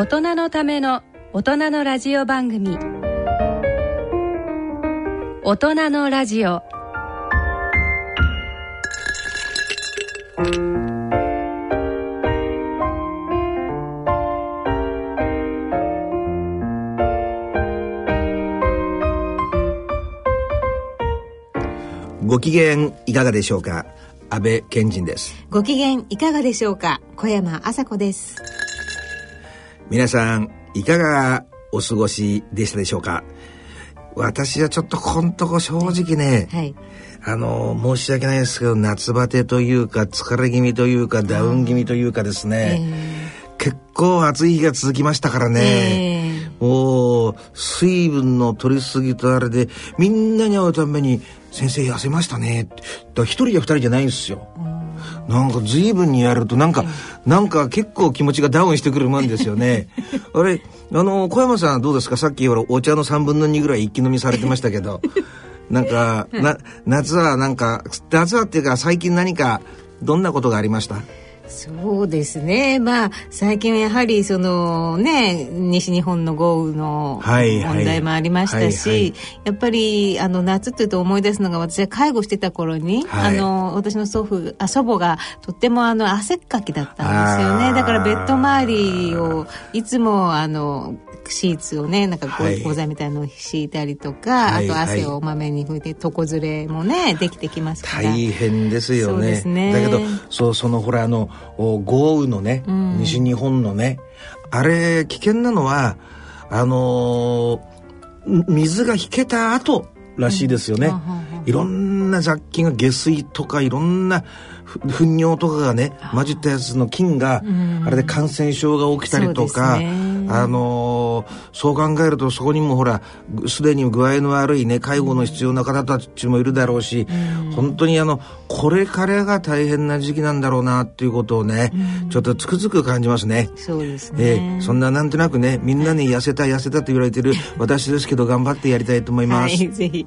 大人のための大人のラジオ番組。大人のラジオ。ご機嫌いかがでしょうか？安倍賢人です。ご機嫌いかがでしょうか？小山麻子です皆さんいかがお過ごしでしたでしょうか？私はちょっとこんとこ正直ね、はい、あの申し訳ないですけど夏バテというか疲れ気味というかダウン気味というかですね、えー、結構暑い日が続きましたからね、えー、もう水分の取りすぎとあれでみんなに会うために「先生痩せましたね」って一人や二人じゃないんですよ。なんか随分にやるとなんか、なんか結構気持ちがダウンしてくるもんですよね。あれ、あの、小山さんどうですか？さっきほらお茶の3分の2ぐらい一気飲みされてましたけど、なんか、な、夏はなんか、夏はっていうか最近何かどんなことがありました？そうですね。まあ最近はやはりそのね西日本の豪雨の問題もありましたし、やっぱりあの夏っていうと思い出すのが私は介護してた頃に、はい、あの私の祖父あ祖母がとってもあの汗っかきだったんですよね。だからベッド周りをいつもあのシーツをねなんかこう、はい、みたいのを敷いたりとか、はい、あと汗をまめに拭いて床ずれもねできてきますから。大変ですよね、ね、だけどそうそのほらあの豪雨のね、うん、西日本のねあれ危険なのはあのー、水が引けた後らしいですよね、うん、いろんな雑菌が下水とかいろんな糞尿とかがね混じったやつの菌があれで感染症が起きたりとか、あのそう考えるとそこにもほらすでに具合の悪いね介護の必要な方たちもいるだろうし、本当にあのこれからが大変な時期なんだろうなっていうことをね、ちょっとつくづく感じますね。そうですね、えー、そんななんとなくねみんなに痩せた痩せたと言われてる私ですけど頑張ってやりたいと思います。はい、ぜひ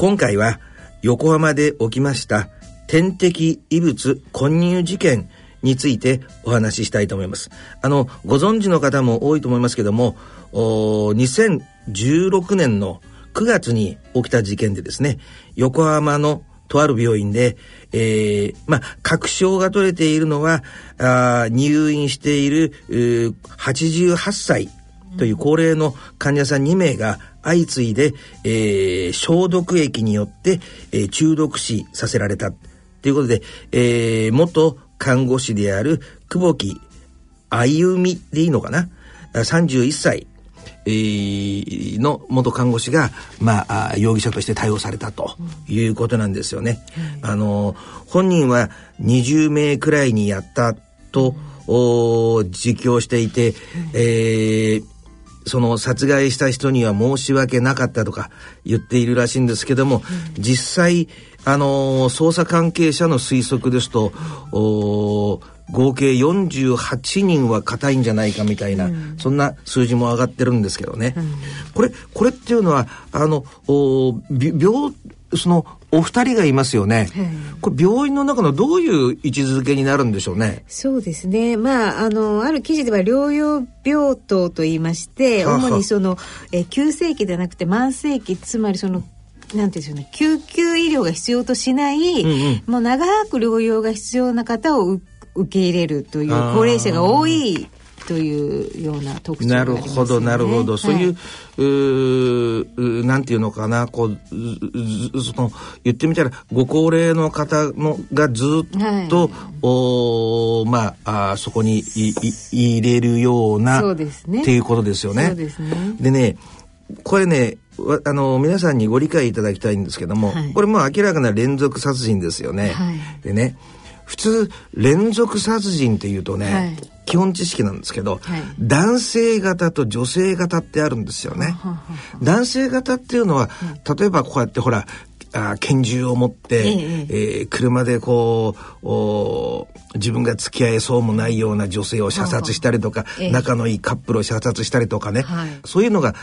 今回は横浜で起きました点滴異物混入事件についてお話ししたいと思います。あの、ご存知の方も多いと思いますけども、2016年の9月に起きた事件でですね、横浜のとある病院で、えー、まあ、確証が取れているのは、あ入院している88歳という高齢の患者さん2名が相次いで、えー、消毒液によって、えー、中毒死させられた。ということで、えー、元看護師である久保木歩みでいいのかな？31歳の元看護師が、まあ、容疑者として逮捕されたということなんですよね。うん、あの本人は20名くらいにやったと、うん、自供していて、うん、えー、その殺害した人には申し訳なかったとか言っているらしいんですけども、実際あのー、捜査関係者の推測ですと、5合計48人は硬いんじゃないかみたいな、うん、そんな数字も上がってるんですけどね。うん、これ、これっていうのは、あの、病、その、お二人がいますよね、これ病院の中のどういう位置づけになるんでしょうね。そうですね。まあ、あの、ある記事では療養病棟と言いまして、主にその、え急性期ではなくて慢性期、つまりその、なんていうんですよね、救急医療が必要としない、うんうん、もう長く療養が必要な方を受け入れるという高齢者が多いというような特徴ね、なるほどなるほど、はい、そういううなんていうのかな。こうその言ってみたらご高齢の方のがずっと、はい、おまああそこにいい入れるようなそうです、ね、っていうことですよね。そうですね。でねこれねあの皆さんにご理解いただきたいんですけども、はい、これも明らかな連続殺人ですよね。はい、でね普通連続殺人っていうとね、はい、基本知識なんですけど、男性型と女性型ってあるんですよね。男性型っていうのは、例えばこうやってほらあ拳銃を持って、えええー、車でこう自分が付き合えそうもないような女性を射殺したりとか、え、仲のいいカップルを射殺したりとかね、はい、そういうのが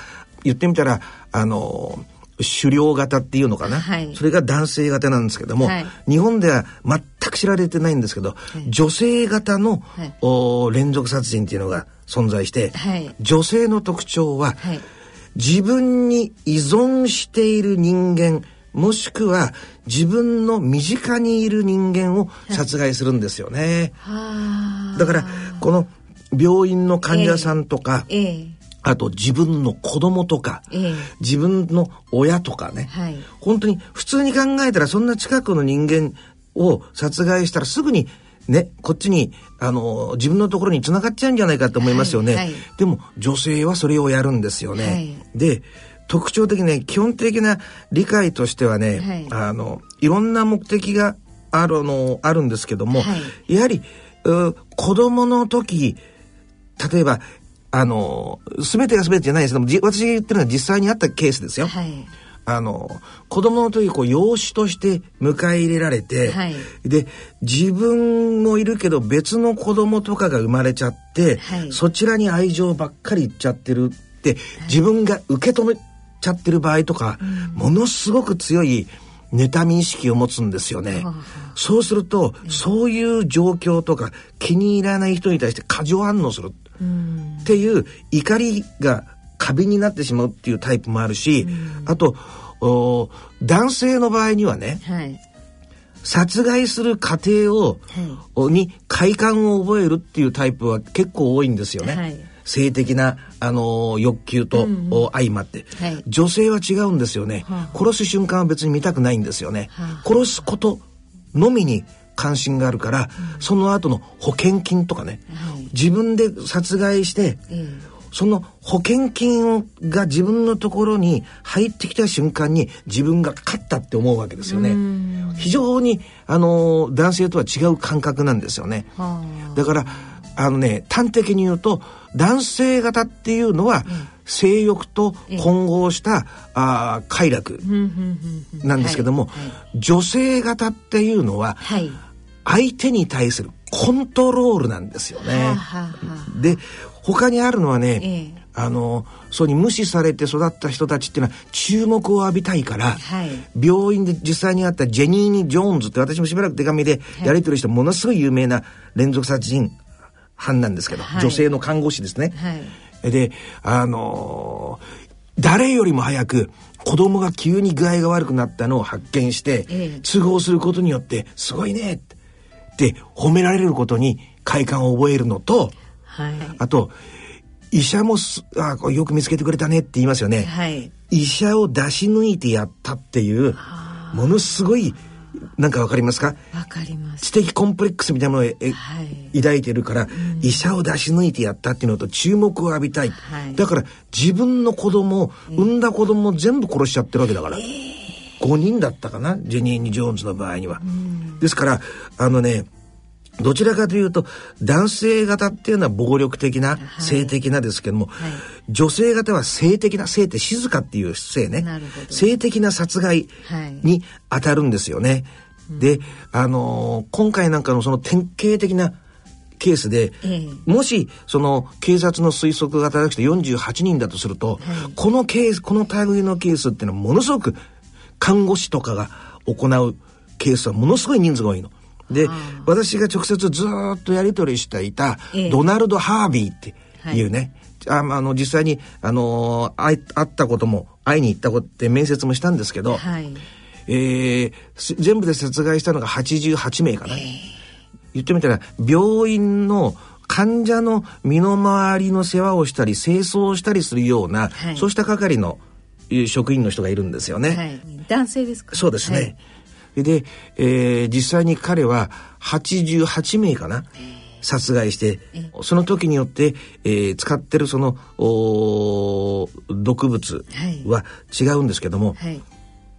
言ってみたらあの狩猟型っていうのかな、はい、それが男性型なんですけども、はい、日本では全く知られてないんですけど、はい、女性型の、お連続殺人っていうのが存在して、女性の特徴は、自分に依存している人間もしくは自分の身近にいる人間を殺害するんですよね。だからこの病院の患者さんとか、えーえ。ーあと自分の子供とか、えー、自分の親とかね、はい、本当に普通に考えたらそんな近くの人間を殺害したらすぐにね、こっちに、あの、自分のところに繋がっちゃうんじゃないかと思いますよね。はい。はい、でも、女性はそれをやるんですよね。はい、で、特徴的ね、基本的な理解としてはね、あの、いろんな目的があるの、あるんですけども、やはり、子供の時、例えばあの、すべてがすべてじゃないですけども、私が言ってるのは実際にあったケースですよ。はい。あの、子供の時、こう、養子として迎え入れられて、はい、で、自分もいるけど別の子供とかが生まれちゃって、はい、そちらに愛情ばっかりいっちゃってるって、自分が受け止めちゃってる場合とか、ものすごく強い、妬み意識を持つんですよね。そうすると、そういう状況とか気に入らない人に対して過剰反応する。っていう怒りが過敏になってしまうっていうタイプもあるし、あと男性の場合にはね、はい、殺害する過程を、はい、に快感を覚えるっていうタイプは結構多いんですよね。はい、性的な、あのー、欲求と、うん、相まって、はい、女性は違うんですよね、はあ、殺す瞬間は別に見たくないんですよね、はあ、殺すことのみに関心があるから、うん、その後の保険金とかね、はい、自分で殺害して、うん、その保険金が自分のところに入ってきた瞬間に自分が勝ったって思うわけですよね。非常にあの男性とは違う感覚なんですよね。だからあのね端的に言うと男性型っていうのは、性欲と混合した、あ快楽なんですけども、女性型っていうのは、はい相手に対するコントロールなんですよね。はあはあ、で他にあるのはね、ええ、あのそうに無視されて育った人たちっていうのは注目を浴びたいから、はい、病院で実際にあったジェニーニ・ジョーンズって私もしばらく手紙でやり取りしたものすごい有名な連続殺人犯なんですけど、はい、女性の看護師ですね。はい、であのー誰よりも早く子供が急に具合が悪くなったのを発見して、ええ、通報することによってすごいねってって褒められることに快感を覚えるのと、はい、あと医者もあよく見つけてくれたねって言いますよね、はい、医者を出し抜いてやったっていうものすごいなんかわかりますか？わかります。知的コンプレックスみたいなものを、はい、抱いてるから、うん、医者を出し抜いてやったっていうのと注目を浴びたい、はい、だから自分の子供産んだ子供を全部殺しちゃってるわけだから、えー。5人だったかな？ジェニーニ・ジョーンズの場合には。ですからあのねどちらかというと男性型っていうのは暴力的な、性的なですけども、はい、女性型は性的な性って静かっていう性ね性的な殺害に当たるんですよね。はい、で、あのー、今回なんかのその典型的なケースで、えもしその警察の推測が正しくて48人だとすると、はい、このケースこの類のケースっていうのはものすごく看護師とかが行うケースはものすごい人数が多いの。で、私が直接ずっとやり取りしていた、ドナルド・ハービーっていうね、はい、ああの実際に、あの会会ったことも会いに行ったことって面接もしたんですけど、はい、えー、全部で殺害したのが88名かな。えー言ってみたら病院の患者の身の回りの世話をしたり清掃したりするような、はい、そうした係の職員の人がいるんですよね。はい、男性ですか？そうですね。はい、で、えー、実際に彼は88名かな。殺害して、その時によって、えー、使ってるその毒物は違うんですけども、はい、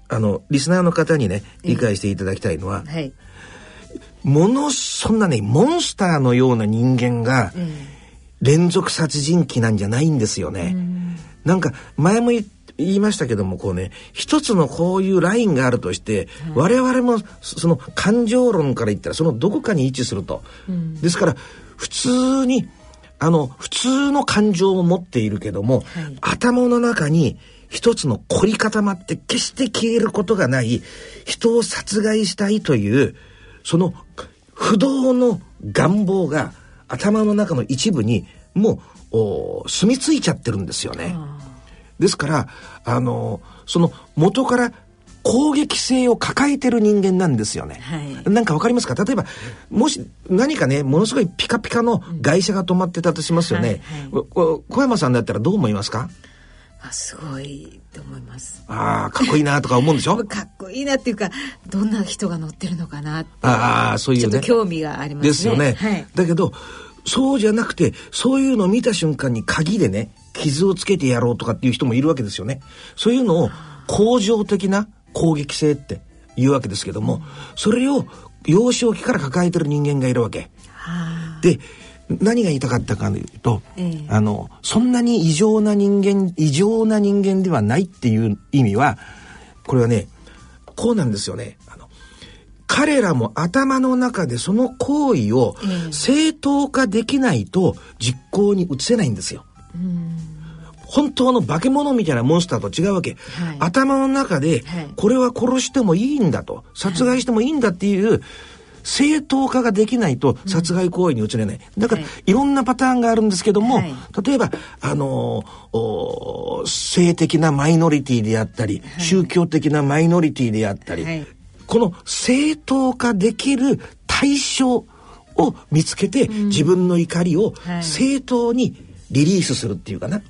あのリスナーの方にね理解していただきたいのは、はい、ものそんなねモンスターのような人間が連続殺人鬼なんじゃないんですよね。うん、なんか前も言いましたけどもこうね一つのこういうラインがあるとして、うん、我々もその感情論から言ったらそのどこかに位置すると。うん、ですから普通にあの普通の感情を持っているけども、はい、頭の中に一つの凝り固まって決して消えることがない人を殺害したいというその不動の願望が頭の中の一部にもう住み着いちゃってるんですよね。ですからあのその元から攻撃性を抱えてる人間なんですよね。はい、なんかわかりますか？例えば、もし何かね、ものすごいピカピカの外車が止まってたとしますよね。はいはい、小山さんだったらどう思いますか？あすごいと思います。ああかっこいいなとか思うんでしょ？かっこいいなっていうかどんな人が乗ってるのかなああそういう、ね、ちょっと興味がありますね。ですよね、はい、だけどそうじゃなくてそういうのを見た瞬間に鍵でね傷をつけてやろうとかっていう人もいるわけですよね。そういうのを恒常的な攻撃性って言うわけですけども、うん、それを幼少期から抱えてる人間がいるわけ。で何が言いたかったかというと、えー、あのそんなに異常な人間異常な人間ではないっていう意味はこれはねこうなんですよね。彼らも頭の中でその行為を正当化できないと実行に移せないんですよ。本当の化け物みたいなモンスターと違うわけ、はい、頭の中でこれは殺してもいいんだと殺害してもいいんだっていう正当化ができないと殺害行為に移れない。だから、い、ろんなパターンがあるんですけども、はい、例えば、あの性的なマイノリティであったり、はい、宗教的なマイノリティであったり、はい、この正当化できる対象を見つけて、うん、自分の怒りを正当にリリースするっていうかな、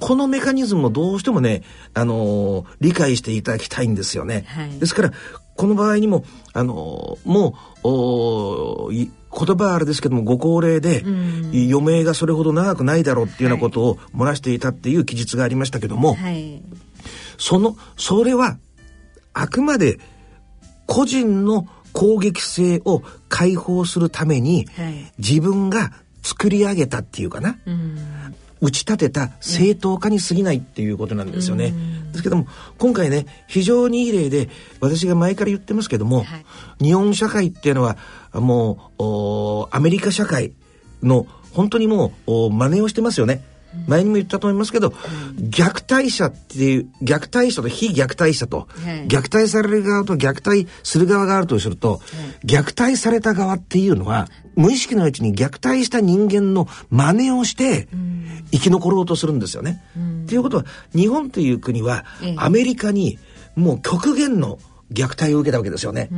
このメカニズムをどうしてもね、あのー、理解していただきたいんですよね。ですからこの場合にもあのもう言葉はあれですけどもご高齢で、余命がそれほど長くないだろうっていうようなことを漏らしていたっていう記述がありましたけども、はい、そのそれはあくまで個人の攻撃性を解放するために、はい、自分が作り上げたっていうかな、うん、打ち立てた正当化に過ぎないっていうことなんですよね。うん、ですけども今回ね非常にいい例で私が前から言ってますけども、はい、日本社会っていうのはもうアメリカ社会の本当にもう真似をしてますよね。前にも言ったと思いますけど、うん、虐待者っていう虐待者と非虐待者と、虐待される側と虐待する側があるとすると、虐待された側っていうのは無意識のうちに虐待した人間の真似をして生き残ろうとするんですよね。っていうことは日本という国はアメリカにもう極限の虐待を受けたわけですよね。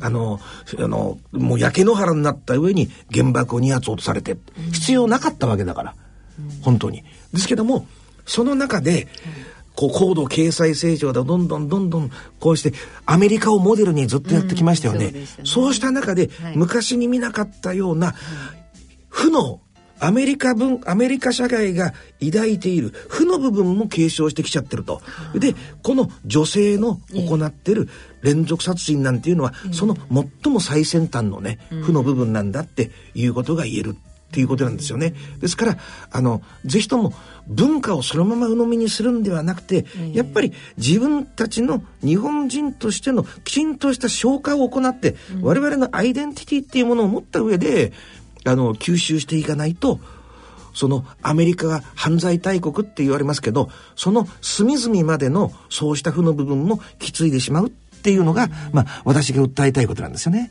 あの、あの、もう焼け野原になった上に原爆を2発落とされて、必要なかったわけだから。本当に。ですけどもその中で、こう高度経済成長でどんどんどんどんこうしてアメリカをモデルにずっとやってきましたよね。うん、そうねそうした中で、はい、昔に見なかったような負のアメリカ分アメリカ社会が抱いている負の部分も継承してきちゃってると。でこの女性の行ってる連続殺人なんていうのは、その最も最先端のね負の部分なんだっていうことが言える。っていうことなんですよね。ですから、あの、ぜひとも文化をそのまま鵜呑みにするんではなくて、やっぱり自分たちの日本人としてのきちんとした消化を行って、我々のアイデンティティっていうものを持った上で、あの吸収していかないとそのアメリカが犯罪大国って言われますけどその隅々までのそうした負の部分もきついでしまうっていうのが、まあ、私が訴えたいことなんですよね。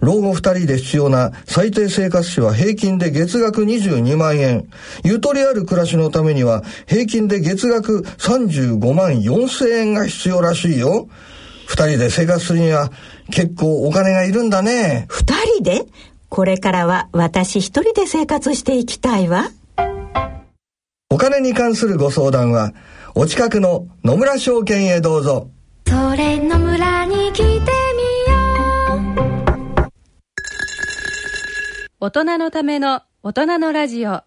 老後二人で必要な最低生活費は平均で月額22万円。ゆとりある暮らしのためには平均で月額35万4千円が必要らしいよ。二人で生活するには結構お金がいるんだね。二人で？これからは私一人で生活していきたいわ。お金に関するご相談は、お近くの野村証券へどうぞ。それ野村に来て大人のための大人のラジオ。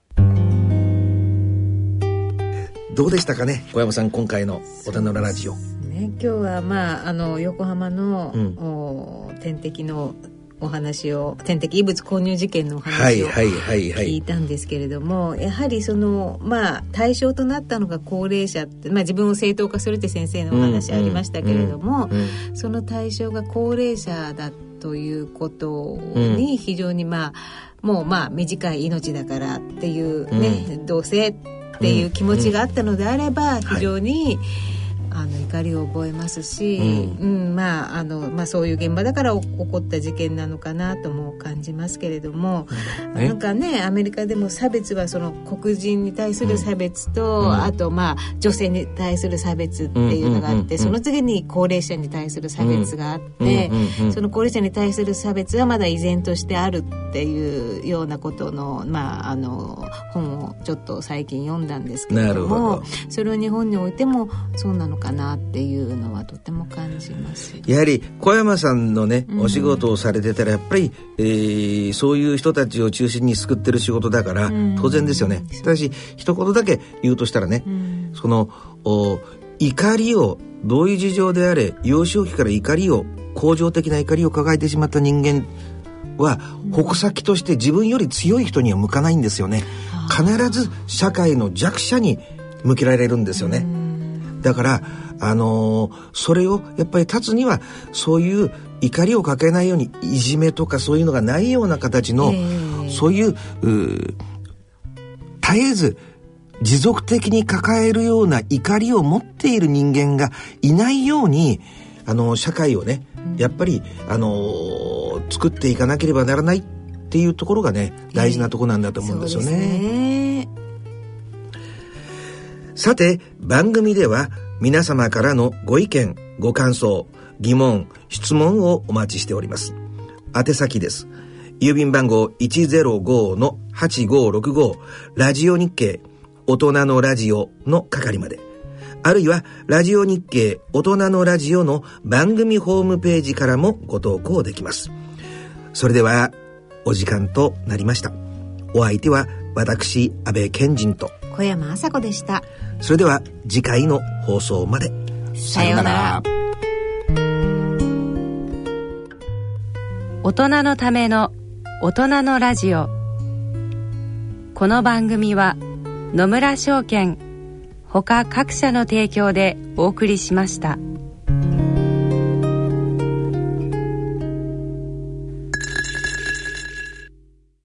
どうでしたかね？小山さん今回の大人のラジオ、ね、今日はまああの横浜の、うん、点滴のお話を点滴異物購入事件のお話を聞いたんですけれどもやはりそのまあ対象となったのが高齢者って、まあ、自分を正当化するって先生のお話ありましたけれども、その対象が高齢者だということに非常にまあ、もうまあ短い命だからっていうね、同性っていう気持ちがあったのであれば非常に、あの怒りを覚えますし、うん、うん、まああのまあ、そういう現場だから起こった事件なのかなとも感じますけれども、なんかねアメリカでも差別はその黒人に対する差別と、うん、あとまあ女性に対する差別っていうのがあって、その次に高齢者に対する差別があって、その高齢者に対する差別はまだ依然としてあるっていうようなことの,、まあ、あの本をちょっと最近読んだんですけれどもそれを日本においてもそうなのかなっていうのはとても感じます。やはり小山さんのね、お仕事をされてたらやっぱり、えー、そういう人たちを中心に救ってる仕事だから、当然ですよね。ただし一言だけ言うとしたらね、そのお怒りをどういう事情であれ幼少期から怒りを恒常的な怒りを抱えてしまった人間は矛先として自分より強い人には向かないんですよね。必ず社会の弱者に向けられるんですよね。だから、あのー、それをやっぱり立つにはそういう怒りをかけないようにいじめとかそういうのがないような形の、えー、そういう絶えず持続的に抱えるような怒りを持っている人間がいないようにあの社会をねやっぱりあの作っていかなければならないっていうところがね大事なとこなんだと思うんですよね。さて、番組では皆様からのご意見、ご感想、疑問、質問をお待ちしております。宛先です。郵便番号105-8565ラジオ日経大人のラジオの係まで。あるいは、ラジオ日経大人のラジオの番組ホームページからもご投稿できます。それでは、お時間となりました。お相手は、私、安倍賢人と、小山麻子でした。それでは次回の放送までさようなら大人のための大人のラジオこの番組は野村証券ほか各社の提供でお送りしました。